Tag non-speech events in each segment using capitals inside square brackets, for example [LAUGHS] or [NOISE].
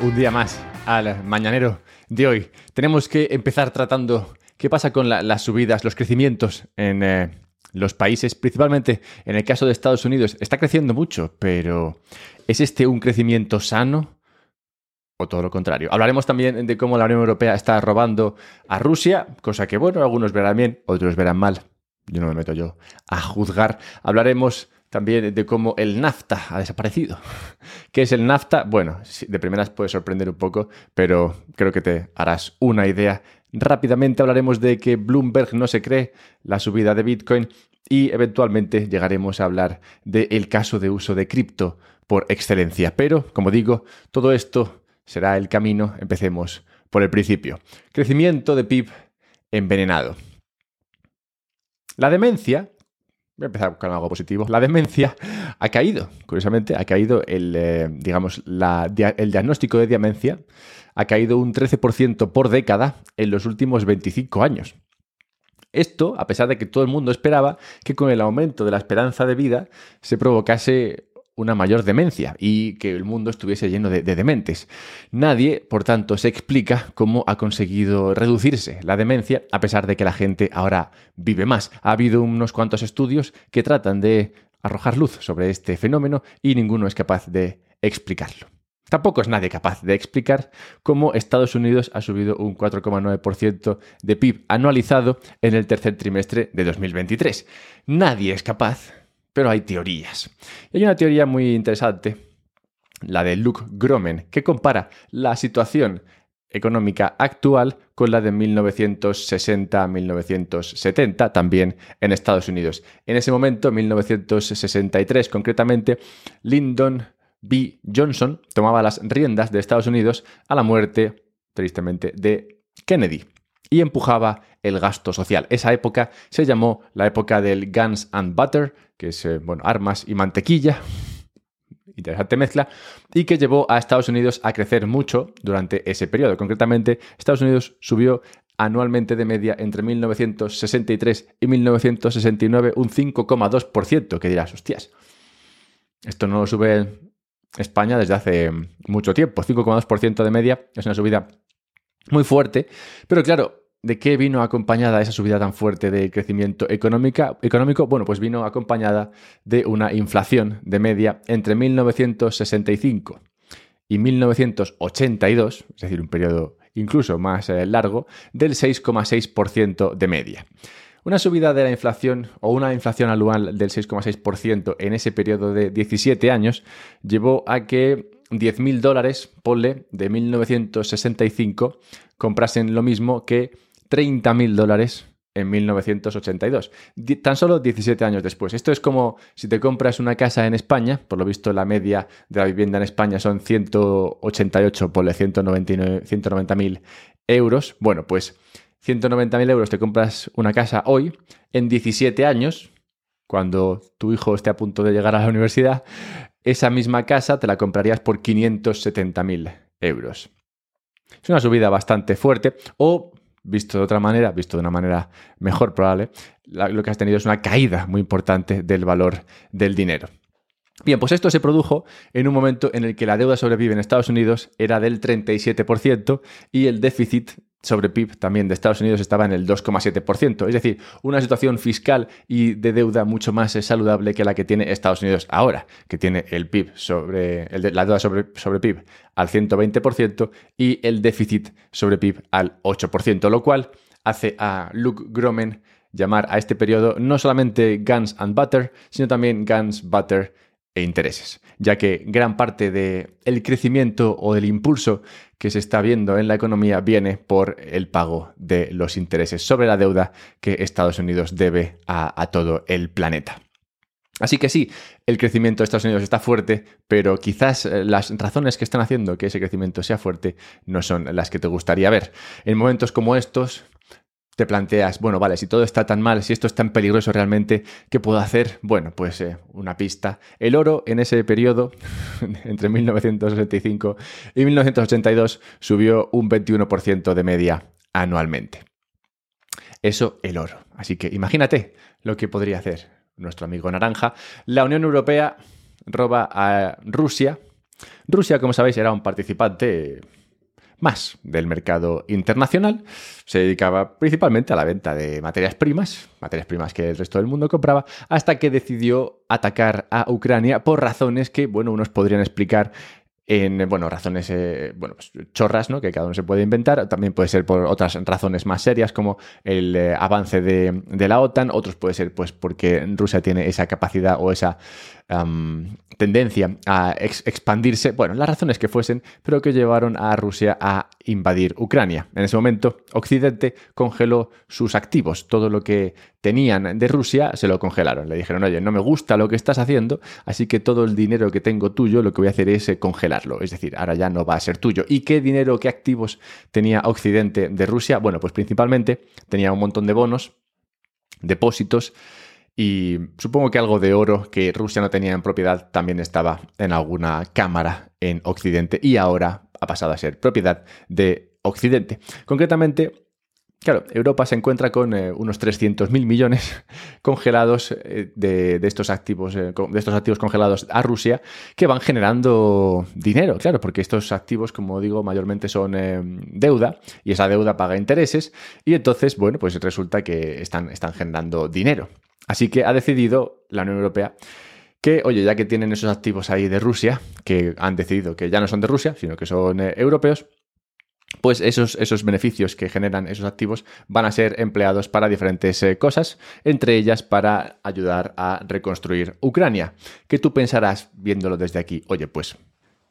un día más al mañanero de hoy. Tenemos que empezar tratando qué pasa con las subidas, los crecimientos en eh, los países, principalmente en el caso de Estados Unidos. Está creciendo mucho, pero ¿es este un crecimiento sano? O todo lo contrario. Hablaremos también de cómo la Unión Europea está robando a Rusia, cosa que, bueno, algunos verán bien, otros verán mal. Yo no me meto yo a juzgar. Hablaremos también de cómo el NAFTA ha desaparecido. [LAUGHS] ¿Qué es el NAFTA? Bueno, de primeras puede sorprender un poco, pero creo que te harás una idea. Rápidamente hablaremos de que Bloomberg no se cree la subida de Bitcoin y eventualmente llegaremos a hablar del caso de uso de cripto por excelencia. Pero, como digo, todo esto será el camino. Empecemos por el principio. Crecimiento de PIB envenenado. La demencia Voy a empezar con algo positivo. La demencia [LAUGHS] ha caído, curiosamente, ha caído el, eh, digamos, el diagnóstico de demencia ha caído un 13% por década en los últimos 25 años. Esto, a pesar de que todo el mundo esperaba que con el aumento de la esperanza de vida se provocase una mayor demencia y que el mundo estuviese lleno de, dementes. Nadie, por tanto, se explica cómo ha conseguido reducirse la demencia a pesar de que la gente ahora vive más. Ha habido unos cuantos estudios que tratan de arrojar luz sobre este fenómeno y ninguno es capaz de explicarlo. Tampoco es nadie capaz de explicar cómo Estados Unidos ha subido un 4,9% de PIB anualizado en el tercer trimestre de 2023. Nadie es capaz pero hay teorías. Y hay una teoría muy interesante, la de Luke Gromen, que compara la situación económica actual con la de 1960-1970, también en Estados Unidos. En ese momento, 1963 concretamente, Lyndon B. Johnson tomaba las riendas de Estados Unidos a la muerte, tristemente, de Kennedy y empujaba el gasto social. Esa época se llamó la época del Guns and Butter, que es, eh, bueno, armas y mantequilla, interesante mezcla, y que llevó a Estados Unidos a crecer mucho durante ese periodo. Concretamente, Estados Unidos subió anualmente de media entre 1963 y 1969 un 5,2%, que dirás, hostias, esto no lo sube España desde hace mucho tiempo, 5,2% de media es una subida muy fuerte, pero claro, ¿De qué vino acompañada esa subida tan fuerte de crecimiento económica, económico? Bueno, pues vino acompañada de una inflación de media entre 1965 y 1982, es decir, un periodo incluso más eh, largo, del 6,6% de media. Una subida de la inflación o una inflación anual del 6,6% en ese periodo de 17 años llevó a que 10.000 dólares, ponle, de 1965, comprasen lo mismo que 30.000 dólares en 1982, tan solo 17 años después. Esto es como si te compras una casa en España, por lo visto la media de la vivienda en España son 188, ponle 190.000 euros. Bueno, pues 190.000 euros te compras una casa hoy, en 17 años, cuando tu hijo esté a punto de llegar a la universidad, esa misma casa te la comprarías por 570.000 euros. Es una subida bastante fuerte o visto de otra manera, visto de una manera mejor probable, lo que has tenido es una caída muy importante del valor del dinero. Bien, pues esto se produjo en un momento en el que la deuda sobre PIB en Estados Unidos era del 37% y el déficit sobre PIB también de Estados Unidos estaba en el 2,7%. Es decir, una situación fiscal y de deuda mucho más saludable que la que tiene Estados Unidos ahora, que tiene el PIB sobre la deuda sobre, sobre PIB al 120% y el déficit sobre PIB al 8%, lo cual hace a Luke Gromen llamar a este periodo no solamente Guns and Butter, sino también Guns, Butter e intereses, ya que gran parte del crecimiento o del impulso que se está viendo en la economía viene por el pago de los intereses sobre la deuda que Estados Unidos debe a, todo el planeta. Así que sí, el crecimiento de Estados Unidos está fuerte, pero quizás eh, las razones que están haciendo que ese crecimiento sea fuerte no son las que te gustaría ver. En momentos como estos, te planteas, bueno, vale, si todo está tan mal, si esto es tan peligroso realmente, ¿qué puedo hacer? Bueno, pues eh, una pista. El oro en ese periodo, [LAUGHS] entre 1965 y 1982, subió un 21% de media anualmente. Eso el oro. Así que imagínate lo que podría hacer nuestro amigo naranja. La Unión Europea roba a Rusia Rusia, como sabéis, era un participante más del mercado internacional. Se dedicaba principalmente a la venta de materias primas, materias primas que el resto del mundo compraba, hasta que decidió atacar a Ucrania por razones que, bueno, unos podrían explicar en, bueno, razones, eh, bueno, pues, chorras, ¿no? Que cada uno se puede inventar. También puede ser por otras razones más serias, como el eh, avance de, de, la OTAN. Otros puede ser, pues, porque Rusia tiene esa capacidad o esa tendencia a expandirse, bueno, las razones que fuesen, pero que llevaron a Rusia a invadir Ucrania. En ese momento, Occidente congeló sus activos, todo lo que tenían de Rusia se lo congelaron. Le dijeron, oye, no me gusta lo que estás haciendo, así que todo el dinero que tengo tuyo lo que voy a hacer es eh, congelarlo, es decir, ahora ya no va a ser tuyo. ¿Y qué dinero, qué activos tenía Occidente de Rusia? Bueno, pues principalmente tenía un montón de bonos, depósitos, y supongo que algo de oro que Rusia no tenía en propiedad también estaba en alguna cámara en Occidente y ahora pasado a ser propiedad de Occidente. Concretamente, Claro, Europa se encuentra con eh, unos 300.000 millones [LAUGHS] congelados eh, de, estos activos, eh, de estos activos congelados a Rusia que van generando dinero, claro, porque estos activos, como digo, mayormente son deuda y esa deuda paga intereses y entonces, bueno, pues resulta que están, están generando dinero. Así que ha decidido la Unión Europea que, oye, ya que tienen esos activos ahí de Rusia, que han decidido que ya no son de Rusia, sino que son eh, europeos, pues esos, esos, beneficios que generan esos activos van a ser empleados para diferentes eh, cosas, entre ellas para ayudar a reconstruir Ucrania. Que tú pensarás viéndolo desde aquí, oye, pues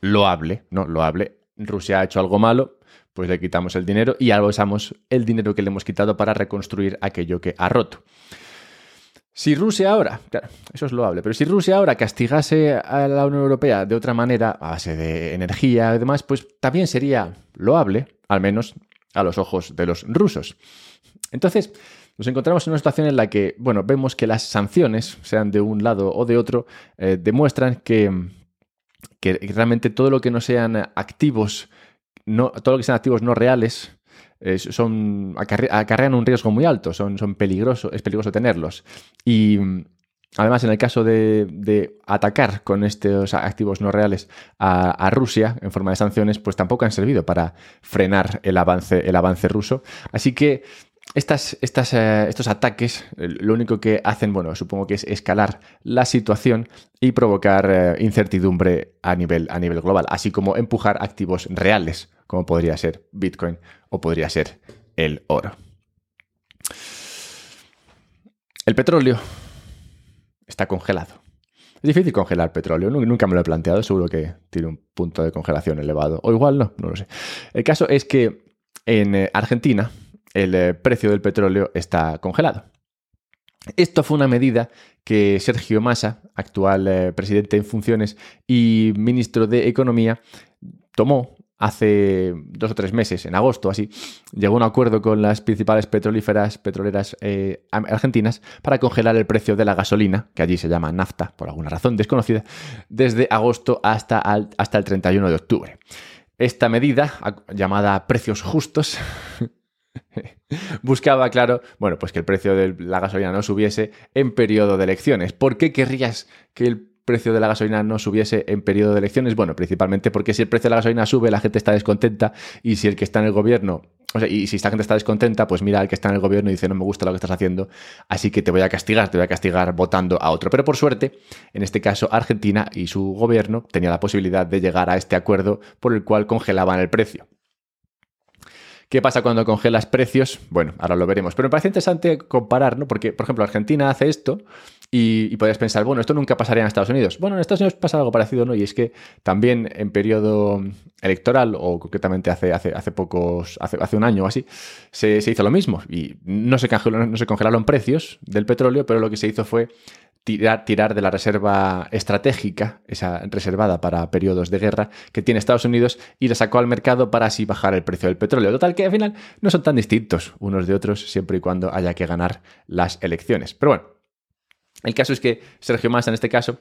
loable, ¿no? Loable. Rusia ha hecho algo malo, pues le quitamos el dinero y ahora usamos el dinero que le hemos quitado para reconstruir aquello que ha roto. Si Rusia ahora, claro, eso es loable, pero si Rusia ahora castigase a la Unión Europea de otra manera, a base de energía y demás, pues también sería loable, al menos a los ojos de los rusos. Entonces, nos encontramos en una situación en la que, bueno, vemos que las sanciones, sean de un lado o de otro, eh, demuestran que, que realmente todo lo que no sean activos, no, todo lo que sean activos no reales, son, acarrean un riesgo muy alto, son, son peligrosos, es peligroso tenerlos. Y además, en el caso de, atacar con estos activos no reales a, Rusia en forma de sanciones, pues tampoco han servido para frenar el avance, el avance ruso. Así que estas, estas, eh, estos ataques eh, lo único que hacen, bueno, supongo que es escalar la situación y provocar eh, incertidumbre a nivel, a nivel global, así como empujar activos reales como podría ser Bitcoin o podría ser el oro. El petróleo está congelado. Es difícil congelar petróleo, nunca me lo he planteado, seguro que tiene un punto de congelación elevado, o igual no, no lo sé. El caso es que en eh, Argentina el eh, precio del petróleo está congelado. Esto fue una medida que Sergio Massa, actual eh, presidente en funciones y ministro de Economía, tomó hace dos o tres meses, en agosto así, llegó a un acuerdo con las principales petrolíferas petroleras eh, argentinas para congelar el precio de la gasolina, que allí se llama nafta por alguna razón desconocida, desde agosto hasta, hasta el 31 de octubre. Esta medida, llamada precios justos, [LAUGHS] buscaba, claro, bueno, pues que el precio de la gasolina no subiese en periodo de elecciones. ¿Por qué querrías que el precio de la gasolina no subiese en periodo de elecciones? Bueno, principalmente porque si el precio de la gasolina sube, la gente está descontenta y si el que está en el gobierno, o sea, y si esta gente está descontenta, pues mira al que está en el gobierno y dice no me gusta lo que estás haciendo, así que te voy a castigar, te voy a castigar votando a otro. Pero por suerte, en este caso, Argentina y su gobierno tenía la posibilidad de llegar a este acuerdo por el cual congelaban el precio. ¿Qué pasa cuando congelas precios? Bueno, ahora lo veremos. Pero me parece interesante comparar, ¿no? Porque, por ejemplo, Argentina hace esto y, y podrías pensar, bueno, esto nunca pasaría en Estados Unidos. Bueno, en Estados Unidos pasa algo parecido, ¿no? Y es que también en periodo electoral, o concretamente hace, hace, hace pocos, hace, hace un año o así, se, hizo lo mismo. Y no se, no se congelaron precios del petróleo, pero lo que se hizo fue tirar, de la reserva estratégica, esa reservada para periodos de guerra que tiene Estados Unidos, y la sacó al mercado para así bajar el precio del petróleo. Total que al final no son tan distintos unos de otros siempre y cuando haya que ganar las elecciones. Pero bueno, el caso es que Sergio Massa en este caso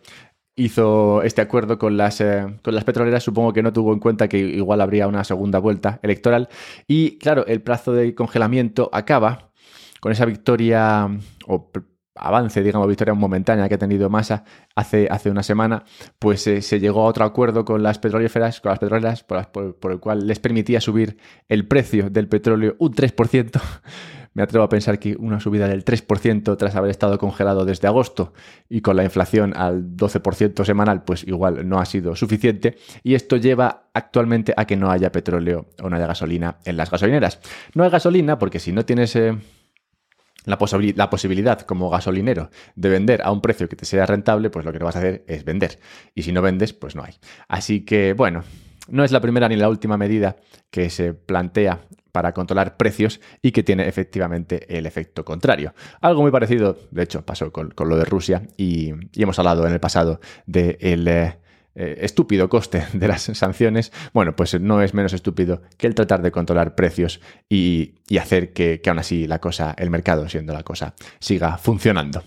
hizo este acuerdo con las, eh, con las petroleras, supongo que no tuvo en cuenta que igual habría una segunda vuelta electoral. Y claro, el plazo de congelamiento acaba con esa victoria o avance, digamos, victoria momentánea que ha tenido Massa hace, hace una semana, pues eh, se llegó a otro acuerdo con las petrolíferas, con las petroleras, por, el cual les permitía subir el precio del petróleo un 3%. [LAUGHS] Me atrevo a pensar que una subida del 3% tras haber estado congelado desde agosto y con la inflación al 12% semanal, pues igual no ha sido suficiente. Y esto lleva actualmente a que no haya petróleo o no haya gasolina en las gasolineras. No hay gasolina porque si no tienes... Eh, la, la, posibilidad como gasolinero de vender a un precio que te sea rentable, pues lo que vas a hacer es vender. Y si no vendes, pues no hay. Así que, bueno, no es la primera ni la última medida que se plantea para controlar precios y que tiene efectivamente el efecto contrario. Algo muy parecido, de hecho, pasó con, lo de Rusia y, hemos hablado en el pasado del... De eh, estúpido coste [LAUGHS] de las sanciones, bueno, pues no es menos estúpido que el tratar de controlar precios y, hacer que, aún así la cosa, el mercado siendo la cosa, siga funcionando.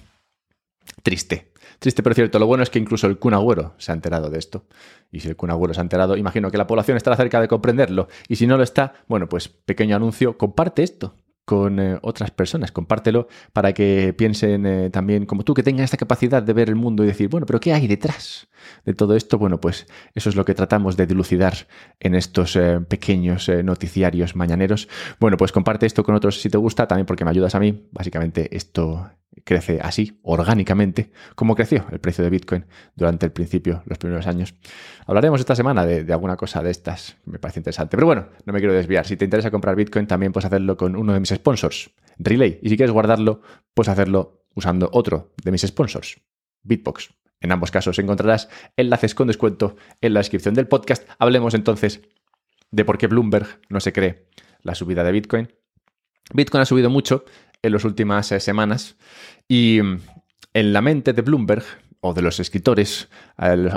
Triste. Triste, pero cierto. Lo bueno es que incluso el Kun Agüero se ha enterado de esto. Y si el Kun Agüero se ha enterado, imagino que la población estará cerca de comprenderlo. Y si no lo está, bueno, pues pequeño anuncio, comparte esto con eh, otras personas. Compártelo para que piensen eh, también como tú, que tengan esta capacidad de ver el mundo y decir, bueno, pero ¿qué hay detrás de todo esto? Bueno, pues eso es lo que tratamos de dilucidar en estos eh, pequeños noticiarios mañaneros. Bueno, pues comparte esto con otros si te gusta, también porque me ayudas a mí. Básicamente esto crece así, orgánicamente, como creció el precio de Bitcoin durante el principio, los primeros años. Hablaremos esta semana de, alguna cosa de estas, me parece interesante. Pero bueno, no me quiero desviar. Si te interesa comprar Bitcoin, también puedes hacerlo con uno de mis sponsors, Relay. Y si quieres guardarlo, puedes hacerlo usando otro de mis sponsors, Bitbox. En ambos casos encontrarás enlaces con descuento en la descripción del podcast. Hablemos entonces de por qué Bloomberg no se cree la subida de Bitcoin. Bitcoin ha subido mucho en las últimas eh, semanas y mm, en la mente de Bloomberg o de los escritores,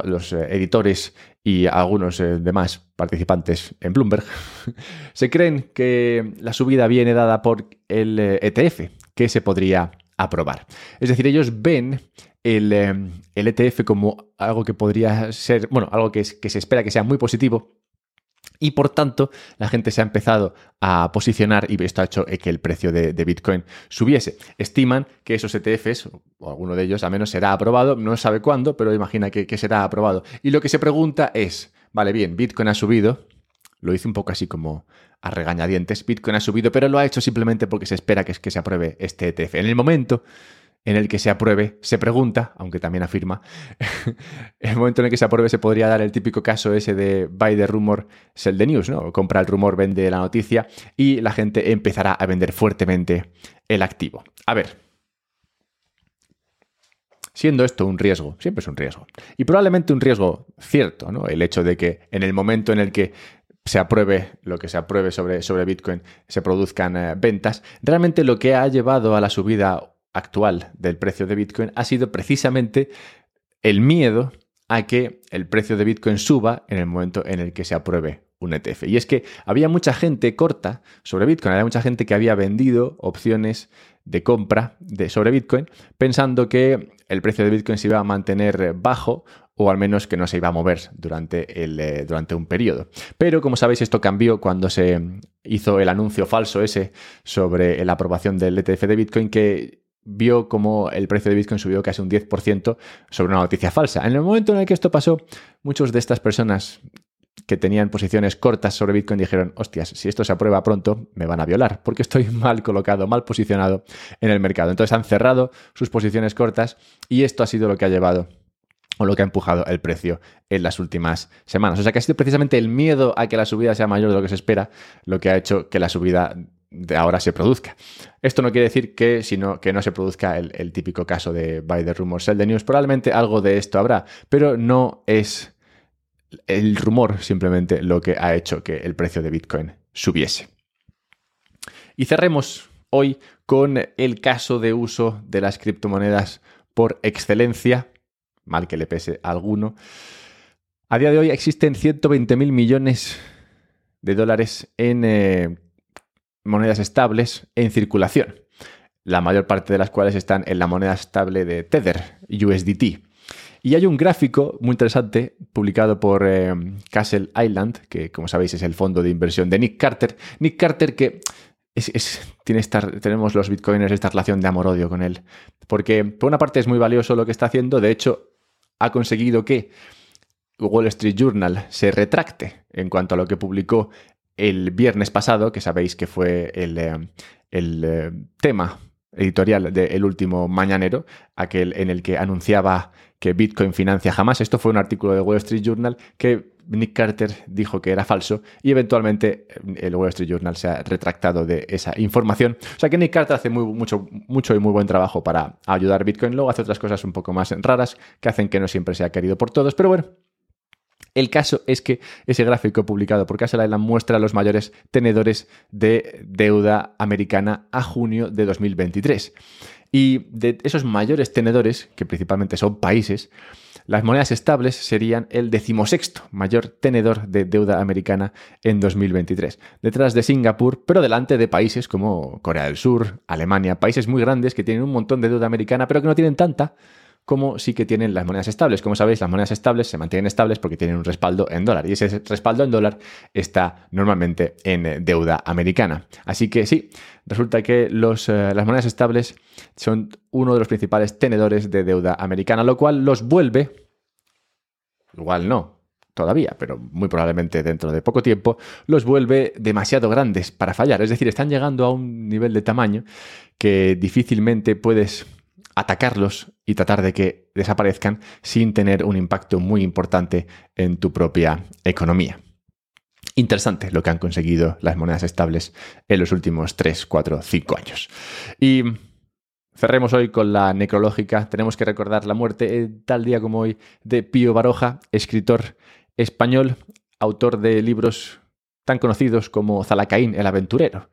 los eh, editores y algunos eh, demás participantes en Bloomberg, [LAUGHS] se creen que la subida viene dada por el ETF e que se podría aprobar. Es decir, ellos ven el, ETF e como algo que podría ser, bueno, algo que, que se espera que sea muy positivo y por tanto la gente se ha empezado a posicionar y esto ha hecho que el precio de, Bitcoin subiese. Estiman que esos ETFs, o alguno de ellos al menos, será aprobado, no sabe cuándo, pero imagina que, será aprobado. Y lo que se pregunta es, vale, bien, Bitcoin ha subido, lo hice un poco así como a regañadientes, Bitcoin ha subido, pero lo ha hecho simplemente porque se espera que, que se apruebe este ETF. En el momento en el que se apruebe, se pregunta, aunque también afirma, [LAUGHS] el momento en el que se apruebe se podría dar el típico caso ese de buy the rumor, sell the news, ¿no? Compra el rumor, vende la noticia y la gente empezará a vender fuertemente el activo. A ver, siendo esto un riesgo, siempre es un riesgo, y probablemente un riesgo cierto, ¿no? El hecho de que en el momento en el que se apruebe lo que se apruebe sobre, sobre Bitcoin, se produzcan eh, ventas, realmente lo que ha llevado a la subida actual del precio de Bitcoin ha sido precisamente el miedo a que el precio de Bitcoin suba en el momento en el que se apruebe un ETF. Y es que había mucha gente corta sobre Bitcoin, había mucha gente que había vendido opciones de compra de, sobre Bitcoin pensando que el precio de Bitcoin se iba a mantener bajo o al menos que no se iba a mover durante, el, eh, durante un periodo. Pero como sabéis, esto cambió cuando se hizo el anuncio falso ese sobre la aprobación del ETF de Bitcoin que vio como el precio de Bitcoin subió casi un 10% sobre una noticia falsa. En el momento en el que esto pasó, muchos de estas personas que tenían posiciones cortas sobre Bitcoin dijeron, hostias, si esto se aprueba pronto, me van a violar, porque estoy [LAUGHS] mal colocado, mal posicionado en el mercado. Entonces han cerrado sus posiciones cortas y esto ha sido lo que ha llevado o lo que ha empujado el precio en las últimas semanas. O sea que ha sido precisamente el miedo a que la subida sea mayor de lo que se espera lo que ha hecho que la subida de ahora se produzca. Esto no quiere decir que, sino que no se produzca el, típico caso de buy the rumor, sell the news. Probablemente algo de esto habrá, pero no es el rumor simplemente lo que ha hecho que el precio de Bitcoin subiese. Y cerremos hoy con el caso de uso de las criptomonedas por excelencia, mal que le pese a alguno. A día de hoy existen 120 mil millones de dólares en eh, monedas estables en circulación, la mayor parte de las cuales están en la moneda estable de Tether, USDT. Y hay un gráfico muy interesante publicado por eh, Castle Island, que como sabéis es el fondo de inversión de Nick Carter. Nick Carter que tiene estar, tenemos los bitcoiners esta relación de amor-odio con él. Porque por una parte es muy valioso lo que está haciendo, de hecho ha conseguido que Wall Street Journal se retracte en cuanto a lo que publicó el viernes pasado, que sabéis que fue el, eh, eh, tema editorial del último mañanero, aquel en el que anunciaba que Bitcoin financia jamás. Esto fue un artículo de Wall Street Journal que Nick Carter dijo que era falso y eventualmente eh, el Wall Street Journal se ha retractado de esa información. O sea que Nick Carter hace mucho, mucho y muy buen trabajo para ayudar a Bitcoin. Luego hace otras cosas un poco más raras que hacen que no siempre sea querido por todos. Pero bueno, el caso es que ese gráfico publicado por Casa Island muestra los mayores tenedores de deuda americana a junio de 2023. Y de esos mayores tenedores, que principalmente son países, las monedas estables serían el decimosexto mayor tenedor de deuda americana en 2023, detrás de Singapur, pero delante de países como Corea del Sur, Alemania, países muy grandes que tienen un montón de deuda americana, pero que no tienen tanta como sí que tienen las monedas estables. Como sabéis, las monedas estables se mantienen estables porque tienen un respaldo en dólar y ese respaldo en dólar está normalmente en eh, deuda americana. Así que sí, resulta que eh, las monedas estables son uno de los principales tenedores de deuda americana, lo cual los vuelve, igual no, todavía, pero muy probablemente dentro de poco tiempo, los vuelve demasiado grandes para fallar. Es decir, están llegando a un nivel de tamaño que difícilmente puedes atacarlos y tratar de que desaparezcan sin tener un impacto muy importante en tu propia economía. Interesante lo que han conseguido las monedas estables en los últimos 3, 4, 5 años. Y cerremos hoy con la necrológica. Tenemos que recordar la muerte tal día como hoy de Pío Baroja, escritor español, autor de libros tan conocidos como Zalacaín el aventurero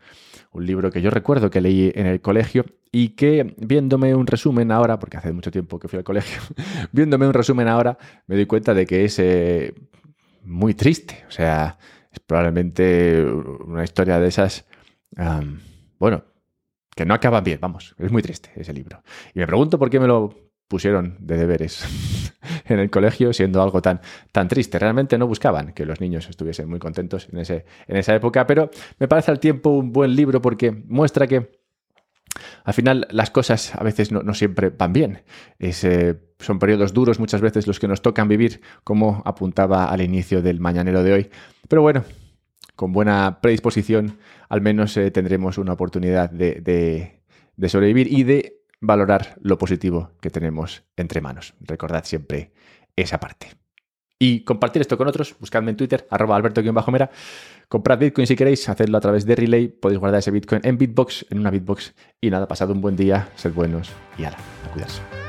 un libro que yo recuerdo que leí en el colegio y que viéndome un resumen ahora, porque hace mucho tiempo que fui al colegio, [LAUGHS] viéndome un resumen ahora me doy cuenta de que es eh, muy triste. O sea, es probablemente una historia de esas, bueno, que no acaban bien, vamos, es muy triste ese libro. Y me pregunto por qué me lo pusieron de deberes [LAUGHS] en el colegio siendo algo tan, tan triste. Realmente no buscaban que los niños estuviesen muy contentos en, ese, en esa época, pero me parece al tiempo un buen libro porque muestra que al final las cosas a veces no, siempre van bien. Eh, son periodos duros muchas veces los que nos tocan vivir, como apuntaba al inicio del mañanero de hoy. Pero bueno, con buena predisposición al menos eh, tendremos una oportunidad de, de sobrevivir y de valorar lo positivo que tenemos entre manos. Recordad siempre esa parte. Y compartir esto con otros, buscadme en Twitter, arroba alberto-mera. Comprad Bitcoin si queréis, hacedlo a través de Relay, podéis guardar ese Bitcoin en Bitbox, en una Bitbox. Y nada, pasad un buen día, sed buenos y ala, a.